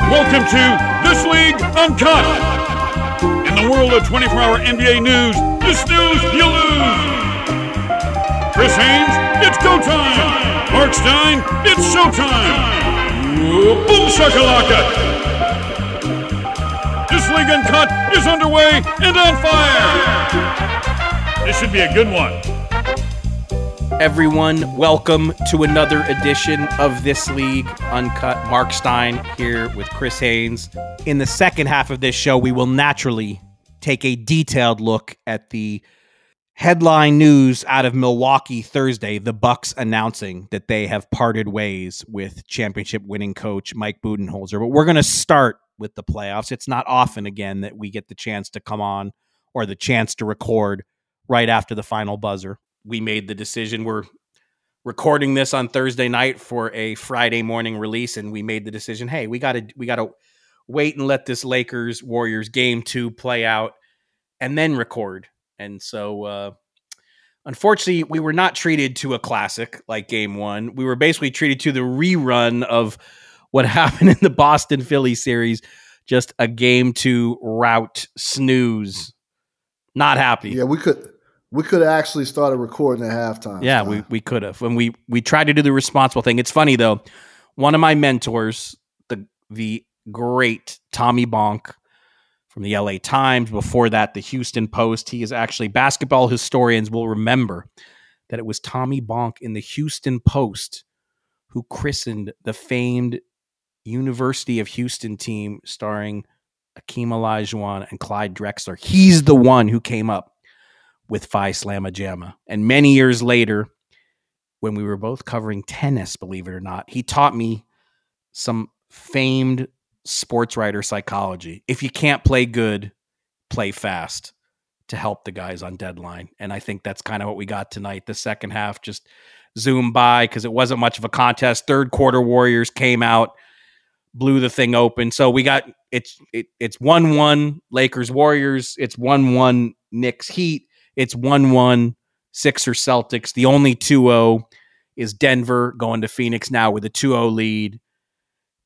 Welcome to This League Uncut. In the world of 24 hour NBA news, this news you lose. Chris Haynes, it's go time. Marc Stein, it's showtime. Boom shakalaka. This League Uncut is underway and on fire. This should be a good one. Everyone, welcome to another edition of This League Uncut. Marc Stein here with Chris Haynes. In the second half of this show, we will naturally take a detailed look at the headline news out of Milwaukee Thursday, the Bucks announcing that they have parted ways with championship winning coach Mike Budenholzer. But we're going to start with the playoffs. It's not often again that we get the chance to come on or the chance to record right after the final buzzer we made the decision. We're recording this on Thursday night for a Friday morning release, and we made the decision. Hey, we got to we got to wait and let this Lakers Warriors game two play out, and then record. And so, uh, unfortunately, we were not treated to a classic like Game One. We were basically treated to the rerun of what happened in the Boston Philly series. Just a game two route snooze. Not happy. Yeah, we could we could have actually started recording at halftime. Yeah, we, we could have. When we we tried to do the responsible thing. It's funny though. One of my mentors, the the great Tommy Bonk from the LA Times, before that the Houston Post. He is actually basketball historians will remember that it was Tommy Bonk in the Houston Post who christened the famed University of Houston team starring Akeem Olajuwon and Clyde Drexler. He's the one who came up with Phi Slamma Jamma. And many years later, when we were both covering tennis, believe it or not, he taught me some famed sports writer psychology. If you can't play good, play fast to help the guys on deadline. And I think that's kind of what we got tonight. The second half just zoomed by because it wasn't much of a contest. Third quarter Warriors came out, blew the thing open. So we got it's it, it's one one Lakers Warriors. It's one one Knicks Heat. It's 1 1 Sixer Celtics. The only 2 0 is Denver going to Phoenix now with a 2 0 lead.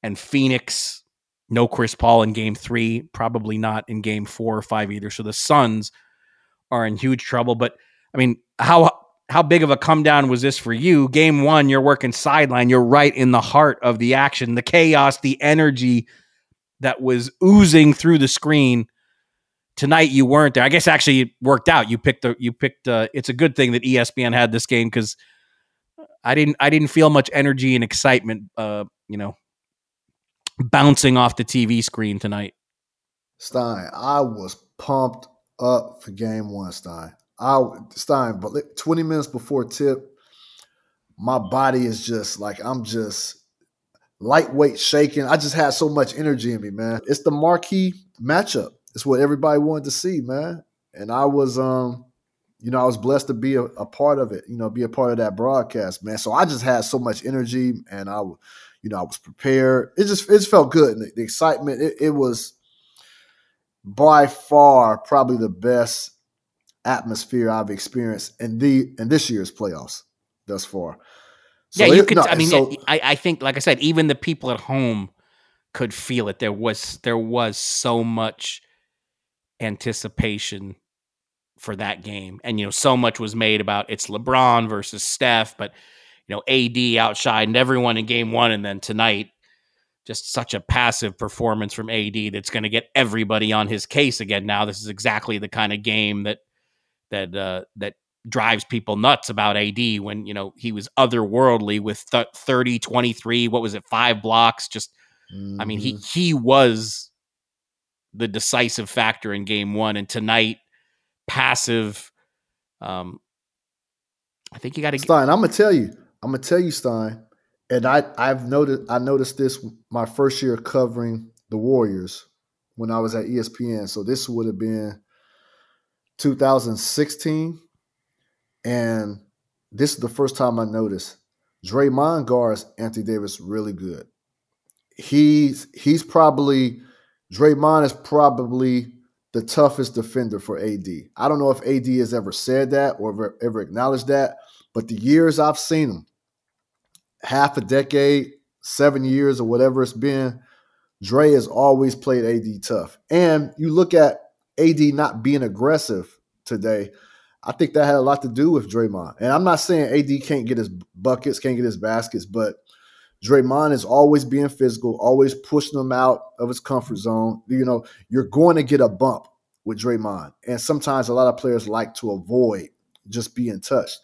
And Phoenix, no Chris Paul in game three, probably not in game four or five either. So the Suns are in huge trouble. But I mean, how how big of a come down was this for you? Game one, you're working sideline. You're right in the heart of the action, the chaos, the energy that was oozing through the screen tonight you weren't there. I guess actually it worked out. You picked the you picked. Uh, it's a good thing that ESPN had this game because I didn't I didn't feel much energy and excitement. Uh, you know, bouncing off the TV screen tonight? Stein, I was pumped up for game one, Stein. I Stein, but 20 minutes before tip, my body is just like I'm just lightweight shaking. I just had so much energy in me, man. It's the marquee matchup. It's what everybody wanted to see, man. And I was um, you know, I was blessed to be a, a part of it, you know, be a part of that broadcast, man. So I just had so much energy and I you know, I was prepared. It just it just felt good. And the, the excitement, it, it was by far probably the best atmosphere I've experienced in the in this year's playoffs thus far. So yeah, you it, could. No, I mean, so, I, I think, like I said, even the people at home could feel it. There was there was so much anticipation for that game, and you know, so much was made about it's LeBron versus Steph, but you know, AD outshined everyone in game one, and then tonight, just such a passive performance from AD that's going to get everybody on his case again. Now, this is exactly the kind of game that that uh, that drives people nuts about AD when, you know, he was otherworldly with th- 30, 23, what was it, five blocks? Just, mm-hmm. I mean, he, mm-hmm. he was the decisive factor in game one. And tonight, passive. Um, I think you got to Stein. I'm gonna tell you. I'm gonna tell you, Stein. And I I've noticed I noticed this my first year covering the Warriors when I was at ESPN. So this would have been 2016, and this is the first time I noticed Draymond guards Anthony Davis really good. He's he's probably Draymond is probably the toughest defender for AD. I don't know if AD has ever said that or ever, ever acknowledged that, but the years I've seen him, half a decade, seven years, or whatever it's been, Dre has always played AD tough. And you look at AD not being aggressive today. I think that had a lot to do with Draymond. And I'm not saying AD can't get his buckets, can't get his baskets, but Draymond is always being physical, always pushing him out of his comfort zone. You know, you're going to get a bump with Draymond. And sometimes a lot of players like to avoid just being touched.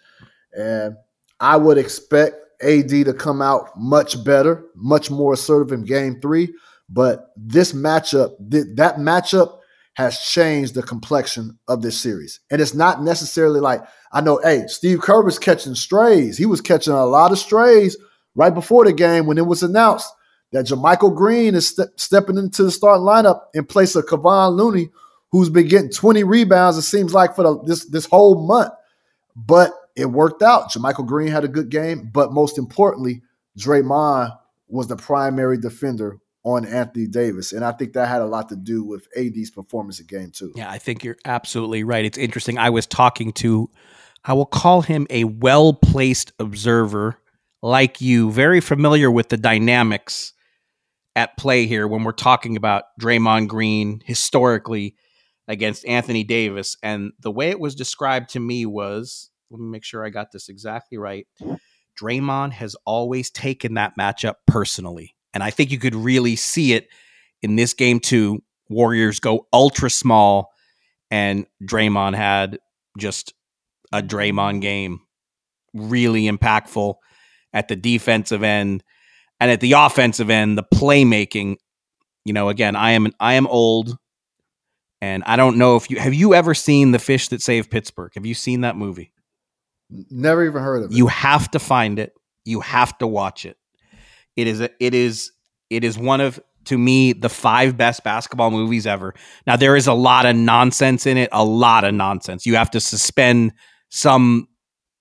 And I would expect AD to come out much better, much more assertive in game three. But this matchup, that matchup has changed the complexion of this series. And it's not necessarily like, I know, hey, Steve Kerr was catching strays. He was catching a lot of strays right before the game when it was announced that JaMychal Green is ste- stepping into the starting lineup in place of Kevon Looney, who's been getting 20 rebounds, it seems like, for the, this, this whole month. But it worked out. JaMychal Green had a good game, but most importantly, Draymond was the primary defender on Anthony Davis. And I think that had a lot to do with AD's performance in game two. Yeah, I think you're absolutely right. It's interesting. I was talking to, I will call him a well placed observer like you, very familiar with the dynamics at play here when we're talking about Draymond Green historically against Anthony Davis. And the way it was described to me was let me make sure I got this exactly right. Draymond has always taken that matchup personally. And I think you could really see it in this game too. Warriors go ultra small, and Draymond had just a Draymond game, really impactful at the defensive end and at the offensive end. The playmaking, you know, again, I am I am old, and I don't know if you have you ever seen the fish that saved Pittsburgh. Have you seen that movie? Never even heard of it. You have to find it. You have to watch it. It is a, it is it is one of to me the five best basketball movies ever. Now there is a lot of nonsense in it, a lot of nonsense. You have to suspend some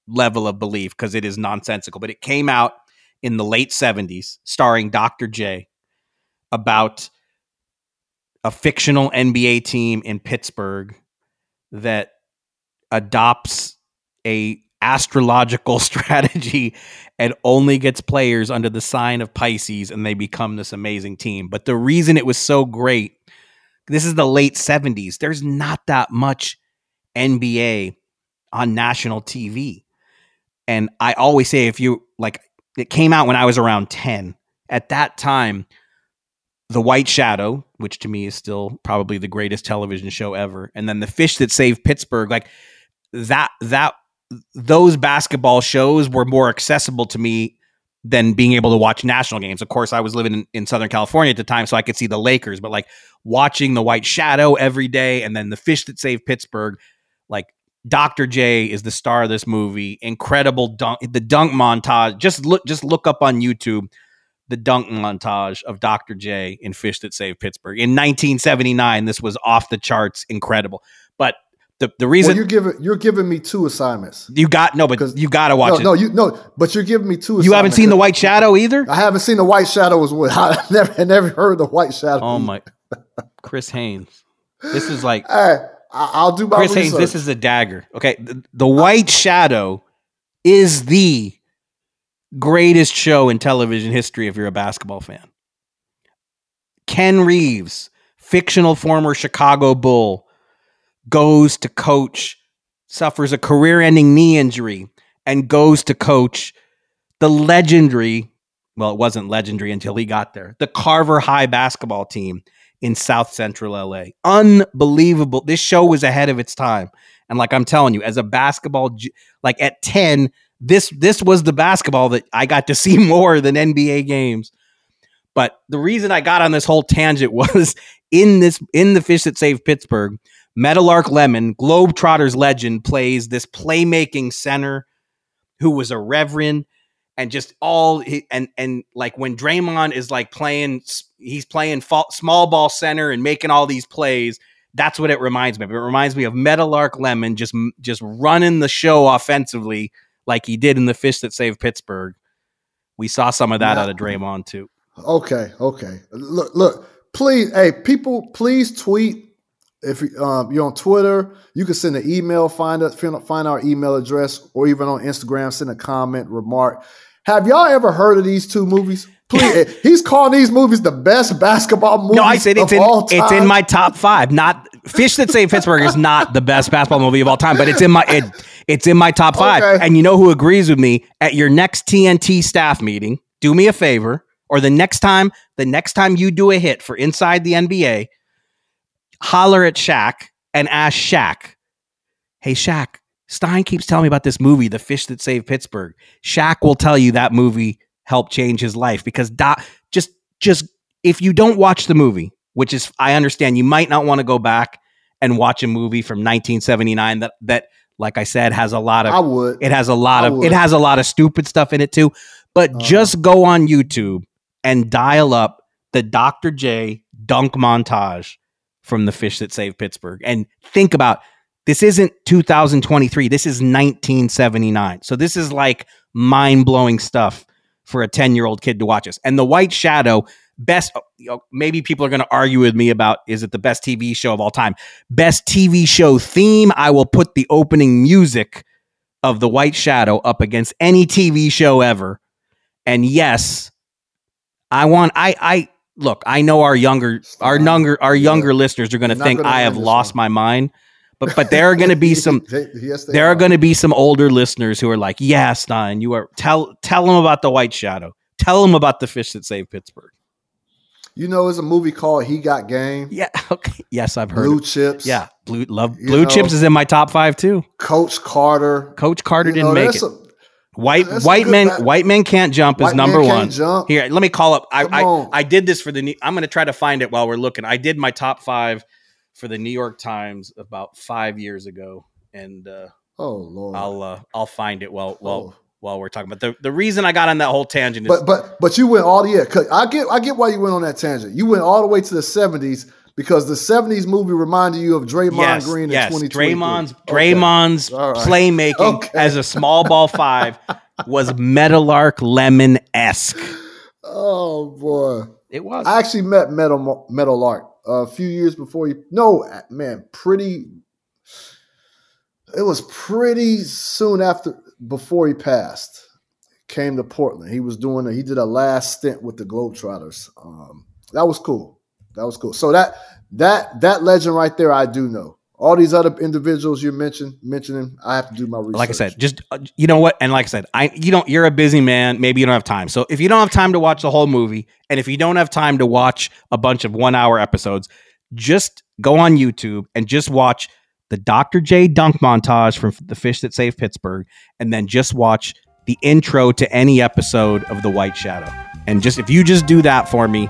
level of belief because it is nonsensical, but it came out in the late 70s starring Dr. J about a fictional NBA team in Pittsburgh that adopts a astrological strategy and only gets players under the sign of Pisces and they become this amazing team. But the reason it was so great, this is the late 70s. There's not that much NBA on national TV. And I always say if you like it came out when I was around 10. At that time, The White Shadow, which to me is still probably the greatest television show ever, and then The Fish That Saved Pittsburgh, like that that those basketball shows were more accessible to me than being able to watch national games. Of course, I was living in, in Southern California at the time, so I could see the Lakers, but like watching the White Shadow every day and then the fish that saved Pittsburgh, like Dr. J is the star of this movie. Incredible dunk, the dunk montage. Just look, just look up on YouTube the dunk montage of Dr. J in Fish That Saved Pittsburgh in 1979. This was off the charts, incredible. But the, the reason well, you're giving you're giving me two assignments. You got no, but you got to watch no, it. No, you no, but you're giving me two. You haven't seen the White Shadow either. I haven't seen the White Shadow as well. I never I never heard the White Shadow. Oh my, Chris Haynes. This is like. Hey, I'll do my Chris research. Haynes. This is a dagger. Okay, the, the White Shadow is the greatest show in television history. If you're a basketball fan, Ken Reeves, fictional former Chicago Bull goes to coach, suffers a career ending knee injury, and goes to coach the legendary, well, it wasn't legendary until he got there, the Carver High basketball team in South Central LA. Unbelievable. This show was ahead of its time. And like I'm telling you, as a basketball, like at 10, this this was the basketball that I got to see more than NBA games. But the reason I got on this whole tangent was in this in the fish that saved Pittsburgh, Meadowlark Lemon, Globetrotters legend, plays this playmaking center who was a reverend and just all and and like when Draymond is like playing, he's playing small ball center and making all these plays. That's what it reminds me of. It reminds me of Meadowlark Lemon just just running the show offensively like he did in the Fish that saved Pittsburgh. We saw some of that out of Draymond too. Okay, okay. Look, look. Please, hey, people, please tweet if um, you're on Twitter, you can send an email, find us, find our email address, or even on Instagram, send a comment, remark. Have y'all ever heard of these two movies? Please, he's calling these movies the best basketball movies. No, I said it's in it's in my top five. Not Fish That Saved Pittsburgh is not the best basketball movie of all time, but it's in my it, it's in my top five. Okay. And you know who agrees with me? At your next TNT staff meeting, do me a favor, or the next time the next time you do a hit for Inside the NBA, holler at Shaq and ask Shaq, "Hey Shaq, Stein keeps telling me about this movie, The Fish That Saved Pittsburgh. Shaq will tell you that movie helped change his life because Doc, just just if you don't watch the movie, which is I understand you might not want to go back and watch a movie from 1979 that that like I said has a lot of I would. It has a lot I of would. it has a lot of stupid stuff in it too. But uh, just go on YouTube and dial up the Dr. J dunk montage from the fish that saved Pittsburgh and think about this isn't 2023. This is 1979. So this is like mind blowing stuff for a 10 year old kid to watch this. And The White Shadow, best, oh, you know, maybe people are going to argue with me about is it the best TV show of all time? Best TV show theme. I will put the opening music of The White Shadow up against any TV show ever. And yes, I want, I, I, look, I know our younger, our younger, our younger yeah. listeners are going to think I have lost one. my mind. But but there are going to be some yes, there are, are going to be some older listeners who are like, "Yeah, Stein, you are tell tell them about the White Shadow. Tell them about the fish that saved Pittsburgh." You know, there's a movie called He Got Game. Yeah. Okay. Yes, I've heard. Blue Chips. Yeah. Blue love Blue know, Chips is in my top five too. Coach Carter. Coach Carter didn't know, make it. A, white white men white men can't jump white is number one. Jump. Here, let me call up. I, I, I did this for the. I'm going to try to find it while we're looking. I did my top five for the New York Times about five years ago, and uh, oh lord, I'll uh, I'll find it while while oh. while we're talking. But the, the reason I got on that whole tangent is, but but but you went all the yeah. I get I get why you went on that tangent. You went all the way to the seventies because the 70s movie reminded you of Draymond yes, Green yes. in Draymond's Draymond's right. playmaking okay. as a small ball five was Meadowlark Lemon esque. Oh boy. It was. I actually met Metal Meadowlark a few years before he no man pretty it was pretty soon after before he passed came to portland he was doing a, he did a last stint with the globetrotters um, that was cool that was cool. So that that that legend right there i do know. All these other individuals you mentioned mentioning i have to do my research like i said just uh, you know what? And like i said i you don't you're a busy man. Maybe you don't have time. So if you don't have time to watch the whole movie and if you don't have time to watch a bunch of one hour episodes just go on youtube and just watch the dr j dunk montage from the fish that saved pittsburgh and then just watch the intro to any episode of The White Shadow. And just if you just do that for me,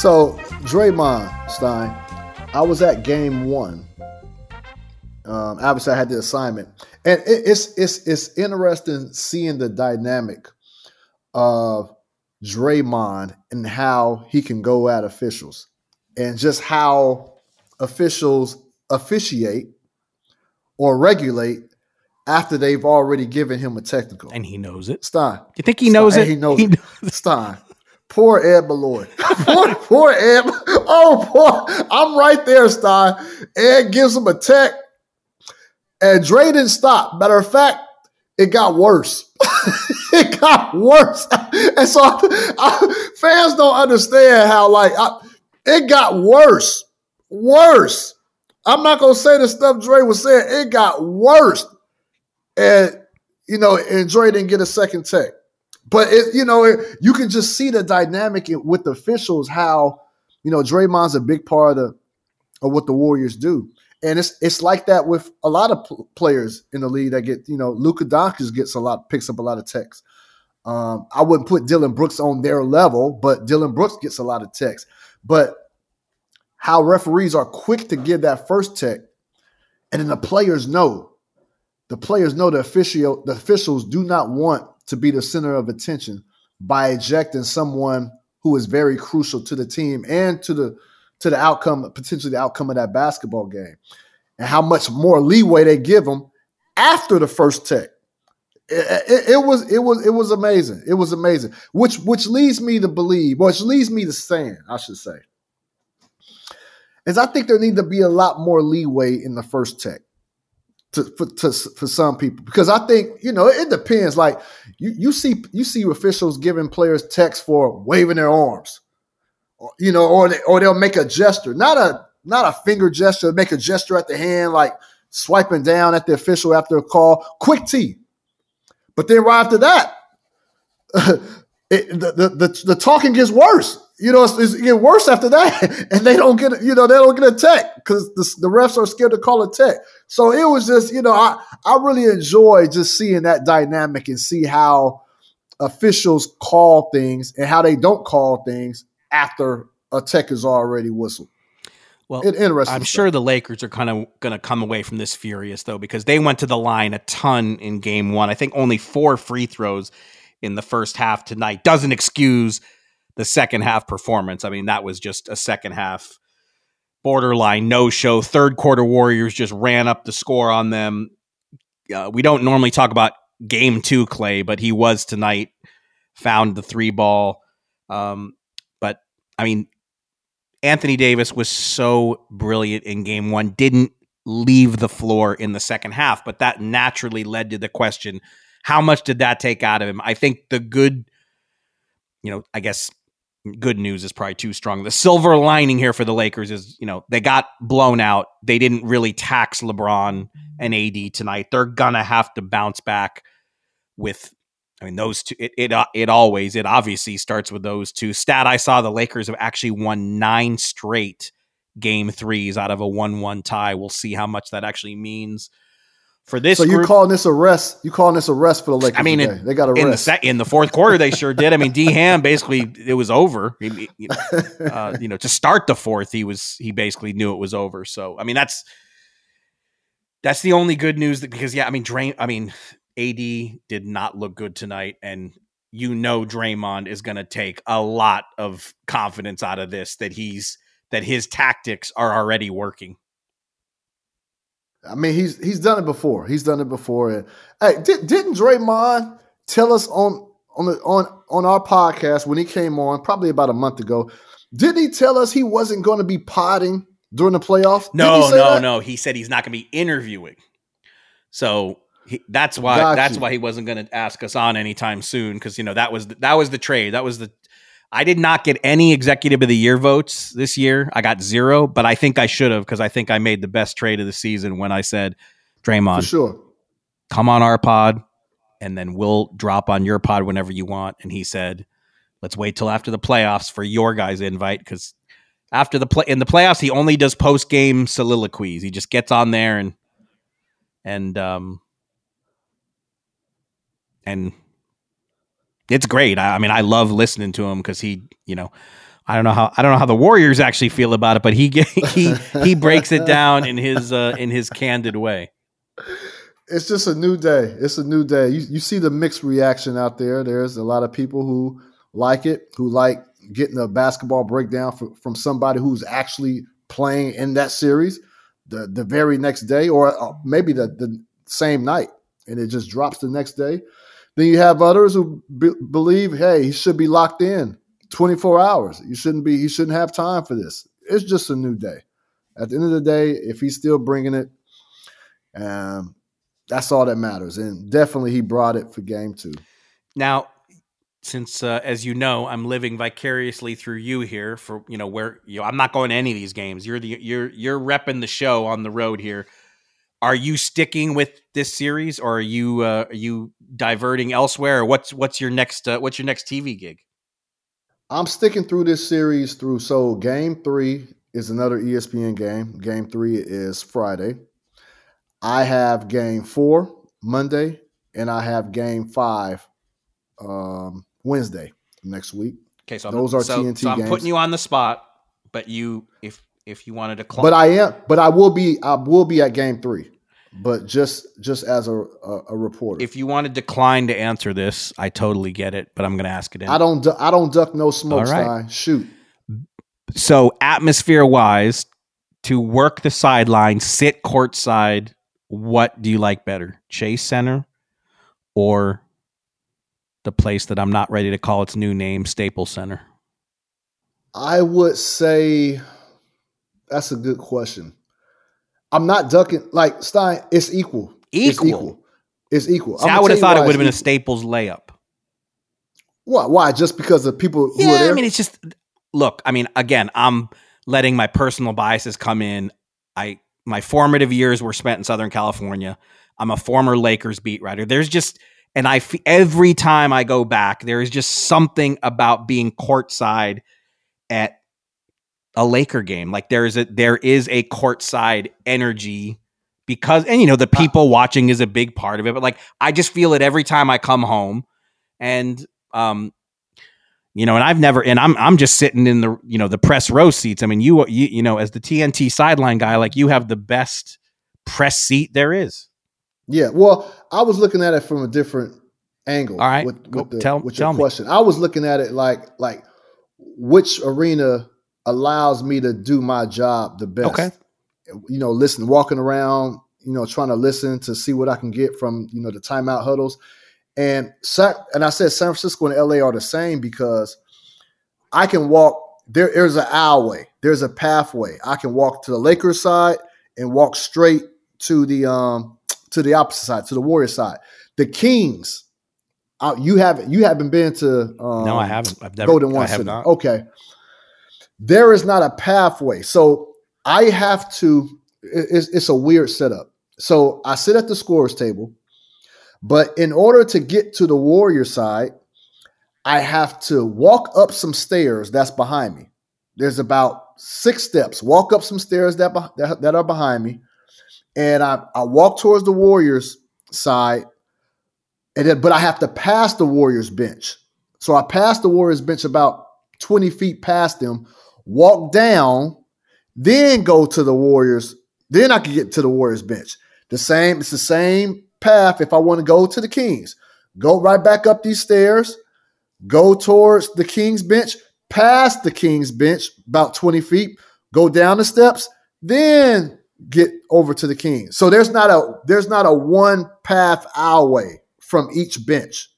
So, Draymond Stein, I was at game one. Um, obviously, I had the assignment, and it, it's it's it's interesting seeing the dynamic of Draymond and how he can go at officials, and just how officials officiate or regulate after they've already given him a technical. And he knows it. Stein, You think he knows it? He knows He it. knows- Stein. Poor Ed Malloy. poor, poor Ed. Oh, poor. I'm right there, Stein. Ed gives him a tech. And Dre didn't stop. Matter of fact, it got worse. it got worse. And so I- fans don't understand how, like, I, it got worse. Worse. I'm not going to say the stuff Dre was saying. It got worse. And, you know, and Dre didn't get a second tech. But it, you know, it, you can just see the dynamic with the officials. How you know Draymond's a big part of of what the Warriors do, and it's it's like that with a lot of pl- players in the league that get you know Luka Doncic gets a lot picks up a lot of texts. Um, I wouldn't put Dillon Brooks on their level, but Dillon Brooks gets a lot of texts. But how referees are quick to give that first tech, and then the players know. The players know the official the officials do not want to be the center of attention by ejecting someone who is very crucial to the team and to the to the outcome, potentially the outcome of that basketball game, and how much more leeway they give them after the first tech. It, it- it was it was it was amazing. It was amazing. Which which leads me to believe, which leads me to saying, I should say, is I think there need to be a lot more leeway in the first tech to for, to for some people because I think you know it depends. Like you you see you see officials giving players text for waving their arms, you know, or they, or they'll make a gesture, not a not a finger gesture, make a gesture at the hand like swiping down at the official after a call, quick T. But then right after that, it, the, the, the the talking gets worse. You know, it's, it's get worse after that, and they don't get you know they don't get a tech because the, the refs are scared to call a tech. So it was just you know I I really enjoy just seeing that dynamic and see how officials call things and how they don't call things after a tech is already whistled. Well, It- interesting I'm stuff. sure the Lakers are kind of going to come away from this furious though because they went to the line a ton in game 1. I think only 4 free throws in the first half tonight doesn't excuse the second half performance. I mean, that was just a second half borderline no show. Third quarter Warriors just ran up the score on them. Uh, we don't normally talk about game 2 Clay, but he was tonight found the three ball um, but I mean Anthony Davis was so brilliant in game one, didn't leave the floor in the second half, but that naturally led to the question how much did that take out of him? I think the good, you know, I guess good news is probably too strong. The silver lining here for the Lakers is, you know, they got blown out. They didn't really tax LeBron and AD tonight. They're gonna have to bounce back with I mean, those two. It it uh, it always it obviously starts with those two. Stat I saw: the Lakers have actually won nine straight game threes out of a one-one tie. We'll see how much that actually means for this. so you group. calling this a rest? You calling this a rest for the Lakers? I mean, in- they got a in the rest. sec- in the fourth quarter, they sure did. I mean, D Ham basically it was over. He- he- uh, you know, to start the fourth, he was he basically knew it was over. So I mean, that's that's the only good news that because yeah, I mean, Drain, I mean, AD did not look good tonight, and you know, Draymond is going to take a lot of confidence out of this that he's that his tactics are already working. I mean, he's he's done it before. He's done it before. And hey, did, didn't Draymond tell us on on the on on our podcast when he came on probably about a month ago? Didn't he tell us he wasn't going to be potting during the playoffs? No, no, that? no. He said he's not going to be interviewing. So he, that's why Got that's you. why he wasn't going to ask us on anytime soon because you know that was the, that was the trade. That was the I did not get any executive of the year votes this year. I got zero, but I think I should have because I think I made the best trade of the season when I said, for Draymond, sure. come on our pod, and then we'll drop on your pod whenever you want. And he said, let's wait till after the playoffs for your guys' invite because after the play in the playoffs, he only does post game soliloquies. He just gets on there and and um and it's great. I, I mean, I love listening to him because he, you know, I don't know how I don't know how the Warriors actually feel about it, but he he he breaks it down in his uh, in his candid way. It's just a new day. It's a new day. You, you see the mixed reaction out there. There's a lot of people who like it, who like getting a basketball breakdown from, from somebody who's actually playing in that series the, the very next day or uh, maybe the, the same night and it just drops the next day. Then you have others who be, believe, hey, he should be locked in 24 hours. You shouldn't be. He shouldn't have time for this. It's just a new day. At the end of the day, if he's still bringing it, um, that's all that matters. And definitely, he brought it for game two. Now, since uh, as you know, I'm living vicariously through you here for you know where you know, I'm not going to any of these games. You're the you're you're repping the show on the road here. Are you sticking with this series, or are you uh, are you diverting elsewhere? Or what's what's your next uh, what's your next TV gig? I'm sticking through this series through. So game three is another ESPN game. Game three is Friday. I have game four Monday, and I have game five um, Wednesday next week. Okay, so Those I'm, are so, TNT so I'm games. putting you on the spot, but you if if you wanted to, cl- But I am. But I will be. I will be at game three. But just just as a a, a reporter. if you want to decline to answer this, I totally get it. But I'm going to ask it. I don't. I don't duck no smoke. All right. Stein. Shoot. so atmosphere wise to work the sideline sit courtside what do you like better chase center or the place that i'm not ready to call its new name staples center I would say that's a good question. I'm not ducking like Stein. It's equal. It's Equal? equal. It's equal. See, i would have thought it would have been a staples layup equal. Why? Why? Just because of people who are yeah there? i mean it's just look i mean again i'm letting my personal biases come in i my formative years were spent in southern california i'm a former lakers beat writer there's just And I every time I go back, there is just something about being courtside at a Laker game. Like there is a there is a courtside energy because and you know the people watching is a big part of it. But like I just feel it every time I come home, and um, you know, and I've never and I'm I'm just sitting in the you know the press row seats. I mean, you you you know as the TNT sideline guy, like you have the best press seat there is. Yeah, well, I was looking at it from a different angle. All right, with, Go, with, the, tell, with tell your me. question. I was looking at it like like which arena allows me to do my job the best. Okay. You know, listen, walking around, you know, trying to listen to see what I can get from you know the timeout huddles, and and I said San Francisco and LA are the same because I can walk. There, there's an aisleway. There's a pathway. I can walk to the Lakers side and walk straight to the um to the opposite side, to the Warrior side. The Kings, uh, you haven't you haven't been to um, No, I haven't. I've never. Golden One I have City. not. Okay, there is not a pathway, so I have to. It's, it's a weird setup. So I sit at the scores table, but in order to get to the Warrior side, I have to walk up some stairs that's behind me. There's about six steps. Walk up some stairs that that, that are behind me, and I, I walk towards the Warriors side, and then but I have to pass the Warriors bench. So I pass the Warriors bench about 20 feet past them, walk down, then go to the Warriors. Then I can get to the Warriors bench. The same, it's the same path if I want to go to the Kings. Go right back up these stairs, go towards the Kings bench, past the Kings bench about 20 feet, go down the steps, then get over to the Kings. So there's not a there's not a one path our way from each bench.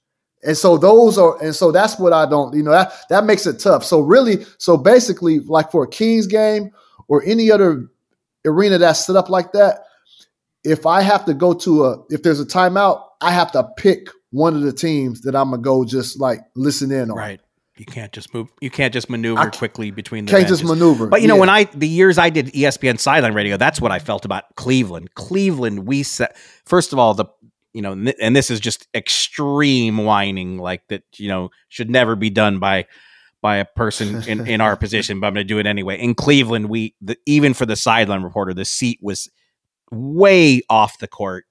And so those are and so that's what I don't, you know, that that makes it tough. So really, so basically like for a Kings game or any other arena that's set up like that, if I have to go to a if there's a timeout, I have to pick one of the teams that I'm gonna go just like listen in on. Right. You can't just move. You can't just maneuver quickly between the. Can't just maneuver. But you know, Yeah. when I the years I did ESPN sideline radio, that's what I felt about Cleveland. Cleveland, we set first of all the you know, n- and this is just extreme whining, like that you know should never be done by by a person in, in our position, but I'm going to do it anyway. In Cleveland, we the, even for the sideline reporter, the seat was way off the court,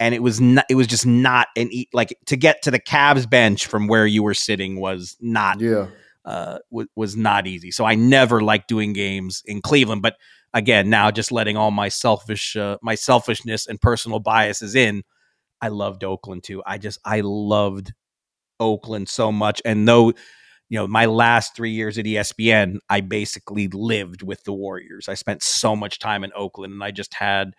and it was not. It was just not an e- like to get to the Cavs bench from where you were sitting was not Yeah. uh, w- was not easy. So I never liked doing games in Cleveland. But again, now just letting all my selfish, uh, my selfishness and personal biases in, I loved Oakland too. I just I loved Oakland so much. And though you know my last three years at ESPN, I basically lived with the Warriors. I spent so much time in Oakland, and I just had.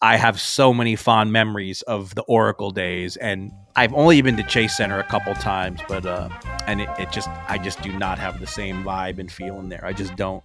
I have so many fond memories of the Oracle days, and I've only been to Chase Center a couple times, but uh, and it, it just I just do not have the same vibe and feeling there. I just don't.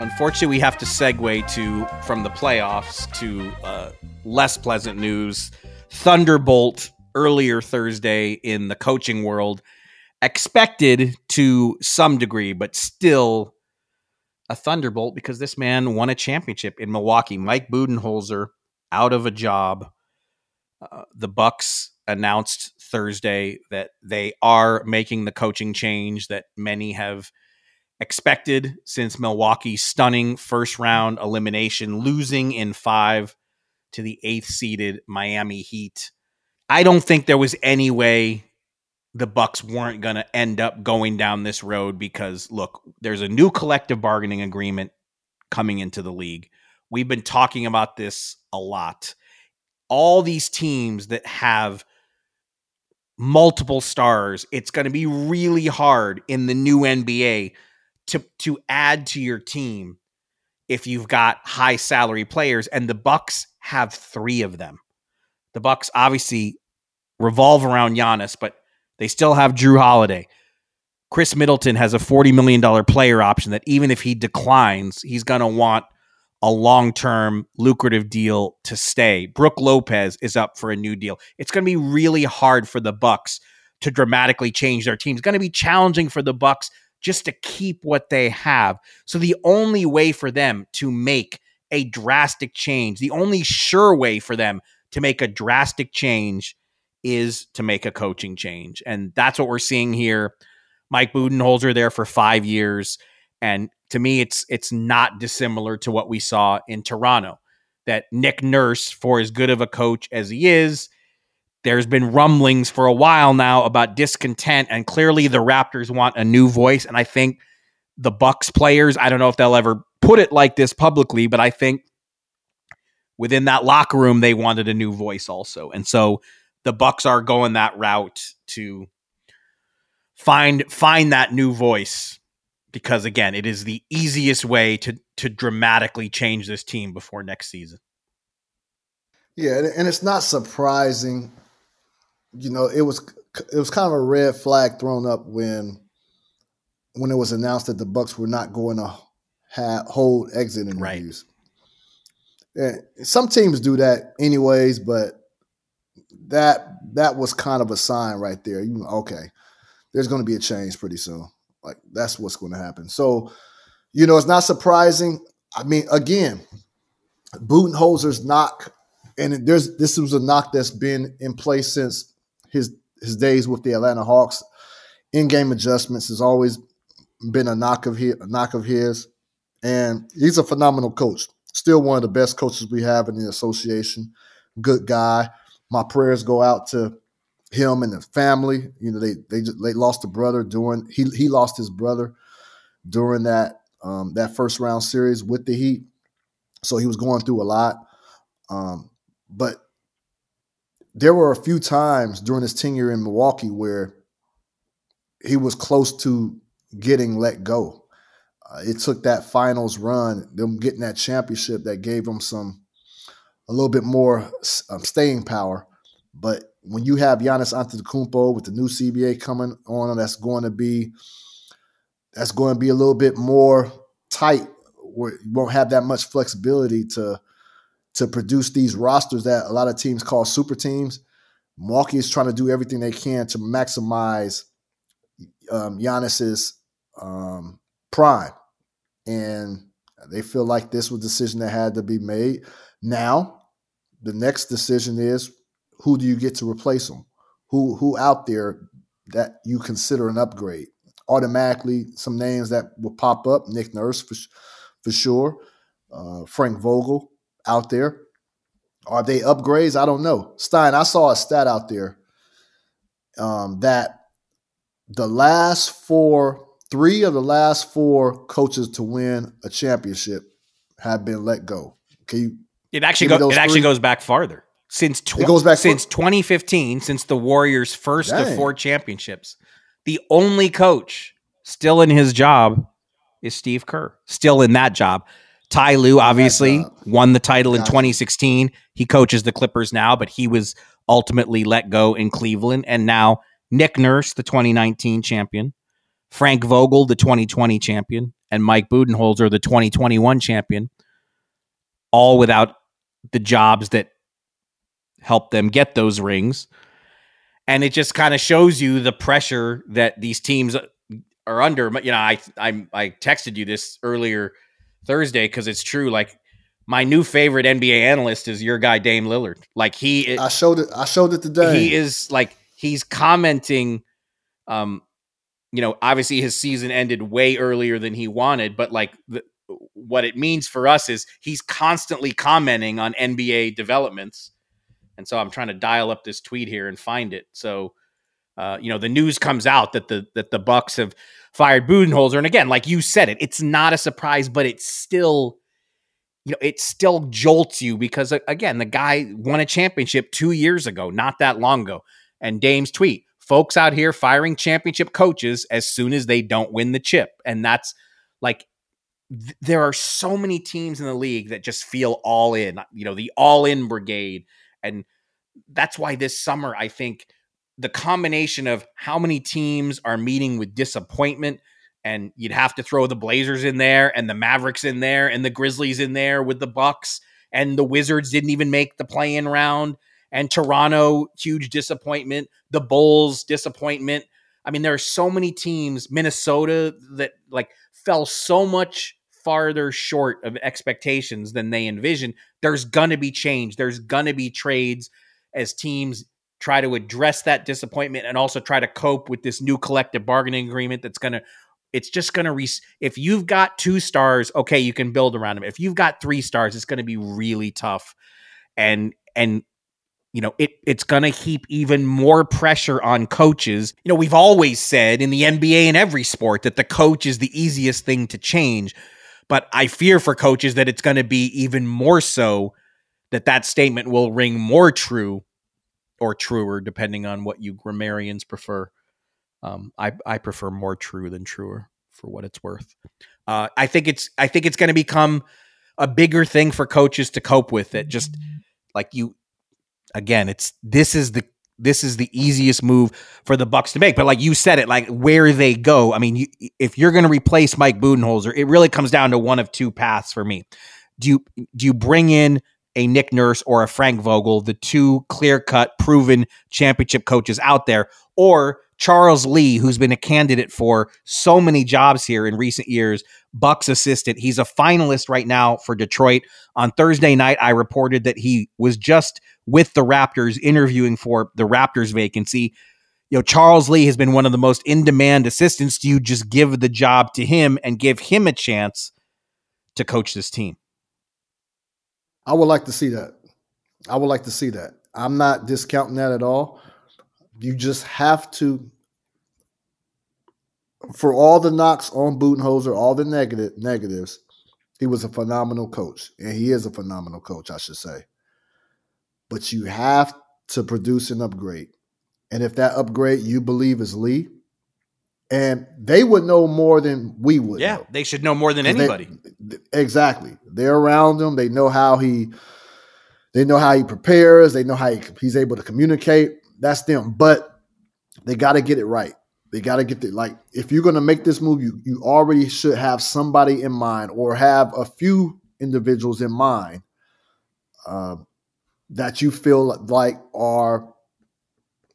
Unfortunately, we have to segue to from the playoffs to uh, less pleasant news. Thunderbolt earlier Thursday in the coaching world, expected to some degree, but still a thunderbolt because this man won a championship in Milwaukee. Mike Budenholzer out of a job. Uh, the Bucks announced Thursday that they are making the coaching change that many have expected since Milwaukee's stunning first round elimination, losing in five to the eighth seeded Miami Heat. I don't think there was any way the Bucks weren't going to end up going down this road because look, there's a new collective bargaining agreement coming into the league. We've been talking about this a lot. All these teams that have multiple stars, it's going to be really hard in the new NBA to to add to your team if you've got high salary players and the Bucks have 3 of them. The Bucks obviously revolve around Giannis, but they still have Jrue Holiday. Khris Middleton has a $40 million player option that even if he declines, he's going to want a long-term lucrative deal to stay. Brook Lopez is up for a new deal. It's going to be really hard for the Bucks to dramatically change their team. It's going to be challenging for the Bucks just to keep what they have. So the only way for them to make a drastic change, the only sure way for them to make a drastic change is to make a coaching change. And that's what we're seeing here. Mike Budenholzer there for 5 years and to me it's it's not dissimilar to what we saw in Toronto. That Nick Nurse for as good of a coach as he is, there's been rumblings for a while now about discontent and clearly the Raptors want a new voice and I think the Bucks players, I don't know if they'll ever put it like this publicly, but I think within that locker room they wanted a new voice also. And so the Bucks are going that route to find find that new voice because again, it is the easiest way to to dramatically change this team before next season. Yeah, and it's not surprising you know, it was it was kind of a red flag thrown up when when it was announced that the Bucks were not going to have, hold exit interviews. Right. And some teams do that anyways, but that that was kind of a sign right there. You okay, there's going to be a change pretty soon. Like that's what's going to happen. So, you know, it's not surprising. I mean, again, Budenholzer's knock, and there's this was a knock that's been in place since his his days with the Atlanta Hawks. In game adjustments has always been a knock of his, knock of his, and he's a phenomenal coach. Still one of the best coaches we have in the association. Good guy. My prayers go out to him and the family. You know, they they just, they lost a brother during he he lost his brother during that um, that first round series with the Heat, so he was going through a lot. Um, but there were a few times during his tenure in Milwaukee where he was close to getting let go. Uh, it took that finals run, them getting that championship that gave him some a little bit more um, staying power. But when you have Giannis Antetokounmpo with the new CBA coming on, that's going to be that's going to be a little bit more tight. Where you won't have that much flexibility to to produce these rosters that a lot of teams call super teams. Milwaukee is trying to do everything they can to maximize um, Giannis's um, prime, and they feel like this was a decision that had to be made. Now, the next decision is who do you get to replace them? Who who out there that you consider an upgrade? Automatically, some names that will pop up: Nick Nurse for for sure, uh, Frank Vogel out there. Are they upgrades? I don't know. Stein, I saw a stat out there um, that the last four, three of the last four coaches to win a championship have been let go. Can you? It actually go, it actually goes back farther since tw- it goes back since for- 2015, since the Warriors' first Dang. of four championships. The only coach still in his job is Steve Kerr, still in that job. Ty Lue obviously won the title in 2016. He coaches the Clippers now, but he was ultimately let go in Cleveland. And now Nick Nurse, the 2019 champion, Frank Vogel, the 2020 champion, and Mike Budenholzer, the 2021 champion, all without the jobs that helped them get those rings. And it just kind of shows you the pressure that these teams are under. You know, I I I texted you this earlier Thursday because it's true. Like my new favorite NBA analyst is your guy Dame Lillard. Like he, I showed it. I showed it today. He is like he's commenting. Um, you know, obviously his season ended way earlier than he wanted, but like the, what it means for us is he's constantly commenting on NBA developments. And so I'm trying to dial up this tweet here and find it. So, uh, you know, the news comes out that the that the Bucks have fired Budenholzer. And again, like you said it, it's not a surprise, but it's still, you know, it still jolts you because again, the guy won a championship two years ago, not that long ago. And Dame's tweet, folks out here firing championship coaches as soon as they don't win the chip. And that's like th- there are so many teams in the league that just feel all in, you know, the all in brigade. And that's why this summer, I think the combination of how many teams are meeting with disappointment and you'd have to throw the Blazers in there and the Mavericks in there and the Grizzlies in there with the Bucks and the Wizards didn't even make the play-in round and Toronto huge disappointment, the Bulls disappointment. I mean there are so many teams, Minnesota that like fell so much farther short of expectations than they envisioned. There's to be change. There's to be trades as teams try to address that disappointment and also try to cope with this new collective bargaining agreement that's going to it's just going to re- if you've got two stars okay you can build around them. If you've got three stars it's going to be really tough. And and you know it it's going to heap even more pressure on coaches. You know we've always said in the NBA and every sport that the coach is the easiest thing to change. But i fear for coaches that it's going to be even more so that that statement will ring more true or truer, depending on what you grammarians prefer. Um, I I prefer more true than truer for what it's worth. Uh, I think it's I think it's going to become a bigger thing for coaches to cope with. It just like you again, it's this is the this is the easiest move for the Bucks to make. But like you said, it like where they go. I mean, you, if you're going to replace Mike Budenholzer, it really comes down to one of two paths for me. Do you do you bring in a Nick Nurse or a Frank Vogel, the two clear cut, proven championship coaches out there, or Charles Lee, who's been a candidate for so many jobs here in recent years, Bucks assistant. He's a finalist right now for Detroit. On Thursday night, I reported that he was just with the Raptors interviewing for the Raptors vacancy. You know, Charles Lee has been one of the most in demand assistants. Do you just give the job to him and give him a chance to coach this team? I would like to see that. I would like to see that. I'm not discounting that at all. You just have to, for all the knocks on Budenholzer, all the negative negatives, he was a phenomenal coach, and he is a phenomenal coach, I should say. But you have to produce an upgrade, and if that upgrade you believe is Lee, and they would know more than we would. Yeah, know. they should know more than anybody. They, exactly. They're around him. They know how he. They know how he prepares. They know how he, he's able to communicate. That's them. But they got to get it right. They got to get it like if you're going to make this move, you you already should have somebody in mind or have a few individuals in mind uh, that you feel like are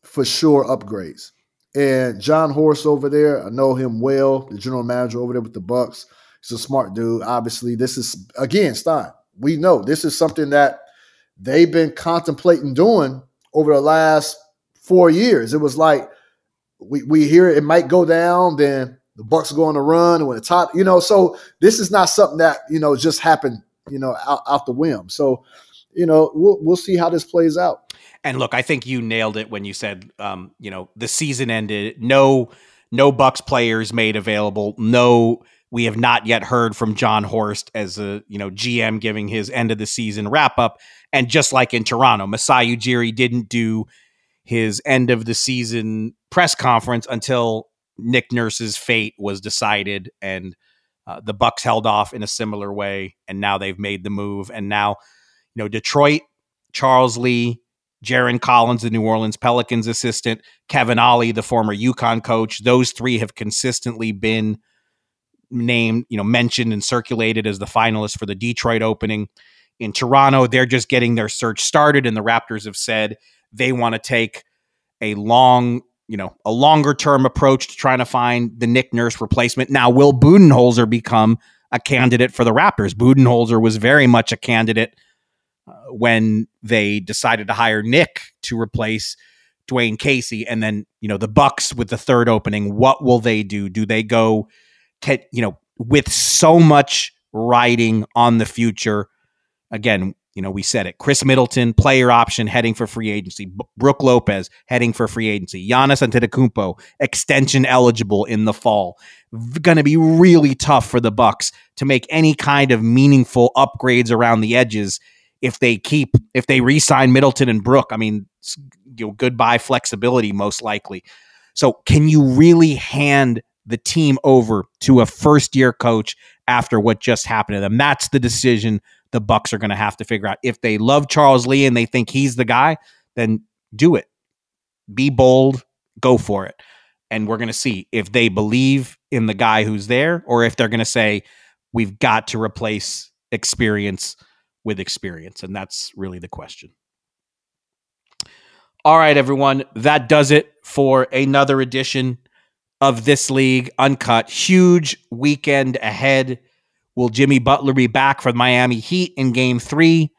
for sure upgrades And Jon Horst over there, I know him well, the general manager over there with the Bucks. He's a smart dude. Obviously, this is again Stein. We know this is something that they've been contemplating doing over the last four years. It was like we, we hear it might go down, then the Bucks go on a run when the top, you know. So this is not something that you know just happened, you know, out, out the whim. So you know, we'll we'll see how this plays out. And look, I think you nailed it when you said, um, you know, the season ended. No, no Bucks players made available. No, we have not yet heard from Jon Horst as a you know GM giving his end of the season wrap up. And just like in Toronto, Masai Ujiri didn't do his end of the season press conference until Nick Nurse's fate was decided, and uh, the Bucks held off in a similar way. And now they've made the move, and now you know Detroit, Charles Lee, Jarron Collins, the New Orleans Pelicans assistant, Kevin Ollie, the former UConn coach. Those three have consistently been named, you know, mentioned and circulated as the finalists for the Detroit opening. In Toronto, they're just getting their search started, and the Raptors have said they want to take a long, you know, a longer term approach to trying to find the Nick Nurse replacement. Now, will Budenholzer become a candidate for the Raptors? Budenholzer was very much a candidate when they decided to hire Nick to replace Dwayne Casey, and then you know the Bucks with the third opening. What will they do? Do they go, you know, with so much riding on the future? Again, you know, we said it. Khris Middleton, player option, heading for free agency. B- Brook Lopez, heading for free agency. Giannis Antetokounmpo, extension eligible in the fall. Going to be really tough for the Bucks to make any kind of meaningful upgrades around the edges if they keep if they re-sign Middleton and Brook. I mean, you know, goodbye flexibility most likely. So, can you really hand the team over to a first-year coach after what just happened to them? That's the decision the Bucks are going to have to figure out. If they love Charles Lee and they think he's the guy, then do it. Be bold, go for it. And we're going to see if they believe in the guy who's there or if they're going to say we've got to replace experience with experience. And that's really the question. All right, everyone. That does it for another edition of This League Uncut. Huge weekend ahead. Will Jimmy Butler be back for the Miami Heat in game three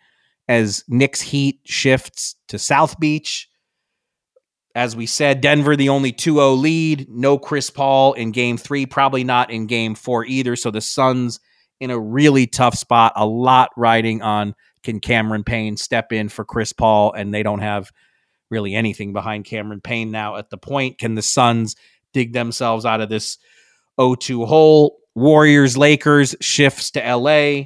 as Knicks Heat shifts to South Beach? As we said, Denver, the only 2 0 lead. No Chris Paul in game three, probably not in game four either. So the Suns in a really tough spot. A lot riding on can Cameron Payne step in for Chris Paul, and they don't have really anything behind Cameron Payne now at the point. Can the Suns dig themselves out of this 0 2 hole? Warriors, Lakers shifts to LA.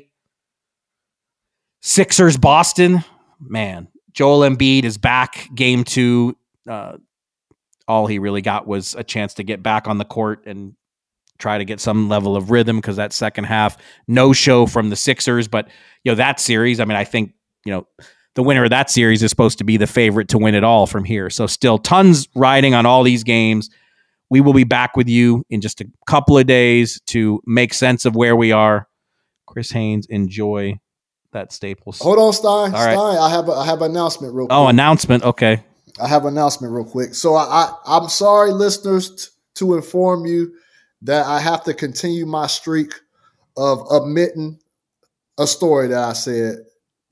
Sixers, Boston. Man, Joel Embiid is back. Game two. Uh, all he really got was a chance to get back on the court and try to get some level of rhythm because that second half, no show from the Sixers. But, you know, that series, I mean, I think, you know, the winner of that series is supposed to be the favorite to win it all from here. So, still tons riding on all these games. We will be back with you in just a couple of days to make sense of where we are. Chris Haynes, enjoy that Staples. Hold on, Stein. All Stein, right. I have a, I have an announcement real oh, quick. Oh, announcement. Okay. I have an announcement real quick. So I, I am sorry, listeners, t- to inform you that I have to continue my streak of omitting a story that I said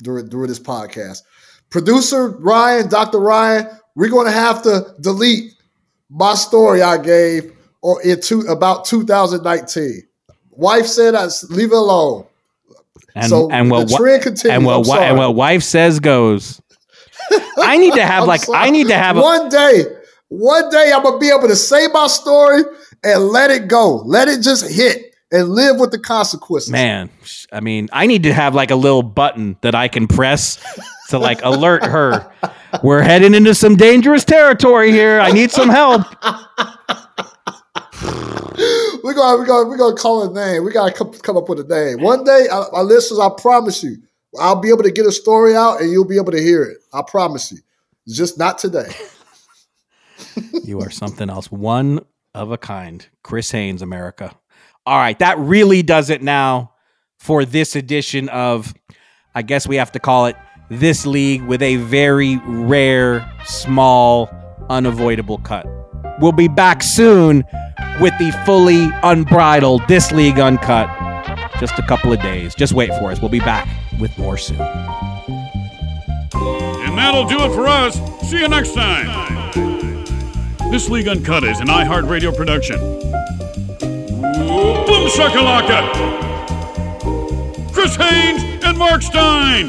during, during this podcast. Producer Ryan, Dr. Ryan, we're going to have to delete my story I gave or in two, about 2019. Wife said I leave it alone. And, so and what, the trend continues. And what, and what wife says goes. I need to have like sorry. I need to have one a- day. One day I'm gonna be able to say my story and let it go. Let it just hit and live with the consequences. Man, I mean, I need to have like a little button that I can press to like alert her. We're heading into some dangerous territory here. I need some help. we're gonna we're gonna we're gonna call a name. We gotta come, come up with a name. One day, our listeners, I promise you, I'll be able to get a story out and you'll be able to hear it. I promise you. Just not today. you are something else. One of a kind. Chris Haynes, America. All right, that really does it now for this edition of, I guess we have to call it This League with a very rare, small, unavoidable cut. We'll be back soon with the fully unbridled This League Uncut. Just a couple of days. Just wait for us. We'll be back with more soon. And that'll do it for us. See you next time. This League Uncut is an iHeartRadio production. Boom shakalaka! Chris Haynes and Marc Stein.